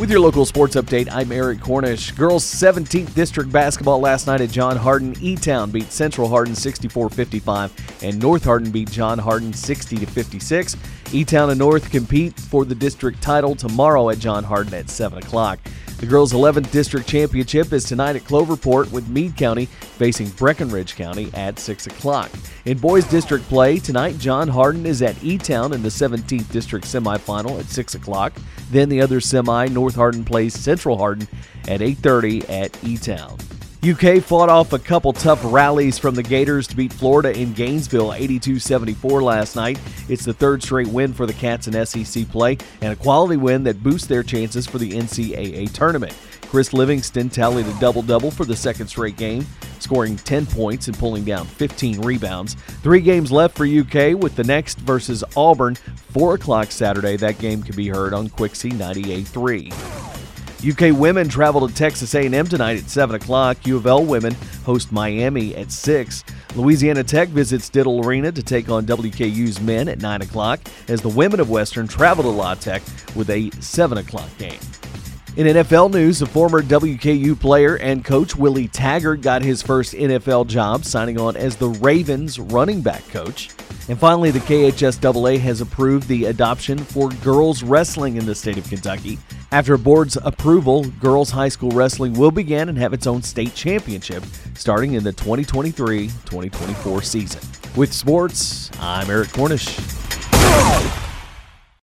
With your local sports update, I'm Eric Cornish. Girls 17th District basketball last night at John Hardin. E Town beat Central Hardin 64 55, and North Hardin beat John Hardin 60 56. E Town and North compete for the district title tomorrow at John Hardin at 7 o'clock. The girls' 11th district championship is tonight at Cloverport with Meade County facing Breckinridge County at 6 o'clock. In boys' district play, tonight John Hardin is at E Town in the 17th district semifinal at 6 o'clock. Then the other semi, North Hardin plays Central Hardin at 8.30 at E Town. UK fought off a couple tough rallies from the Gators to beat Florida in Gainesville 82 74 last night. It's the third straight win for the Cats in SEC play and a quality win that boosts their chances for the NCAA tournament. Chris Livingston tallied a double double for the second straight game, scoring 10 points and pulling down 15 rebounds. Three games left for UK with the next versus Auburn, 4 o'clock Saturday. That game can be heard on Quixie 98.3. UK women travel to Texas A&M tonight at 7 o'clock. U of L women host Miami at 6. Louisiana Tech visits Diddle Arena to take on WKU's men at 9 o'clock as the women of Western travel to La Tech with a 7 o'clock game. In NFL news, a former WKU player and coach Willie Taggart got his first NFL job, signing on as the Ravens running back coach. And finally, the KHSAA has approved the adoption for girls wrestling in the state of Kentucky. After board's approval, girls high school wrestling will begin and have its own state championship starting in the 2023 2024 season. With sports, I'm Eric Cornish.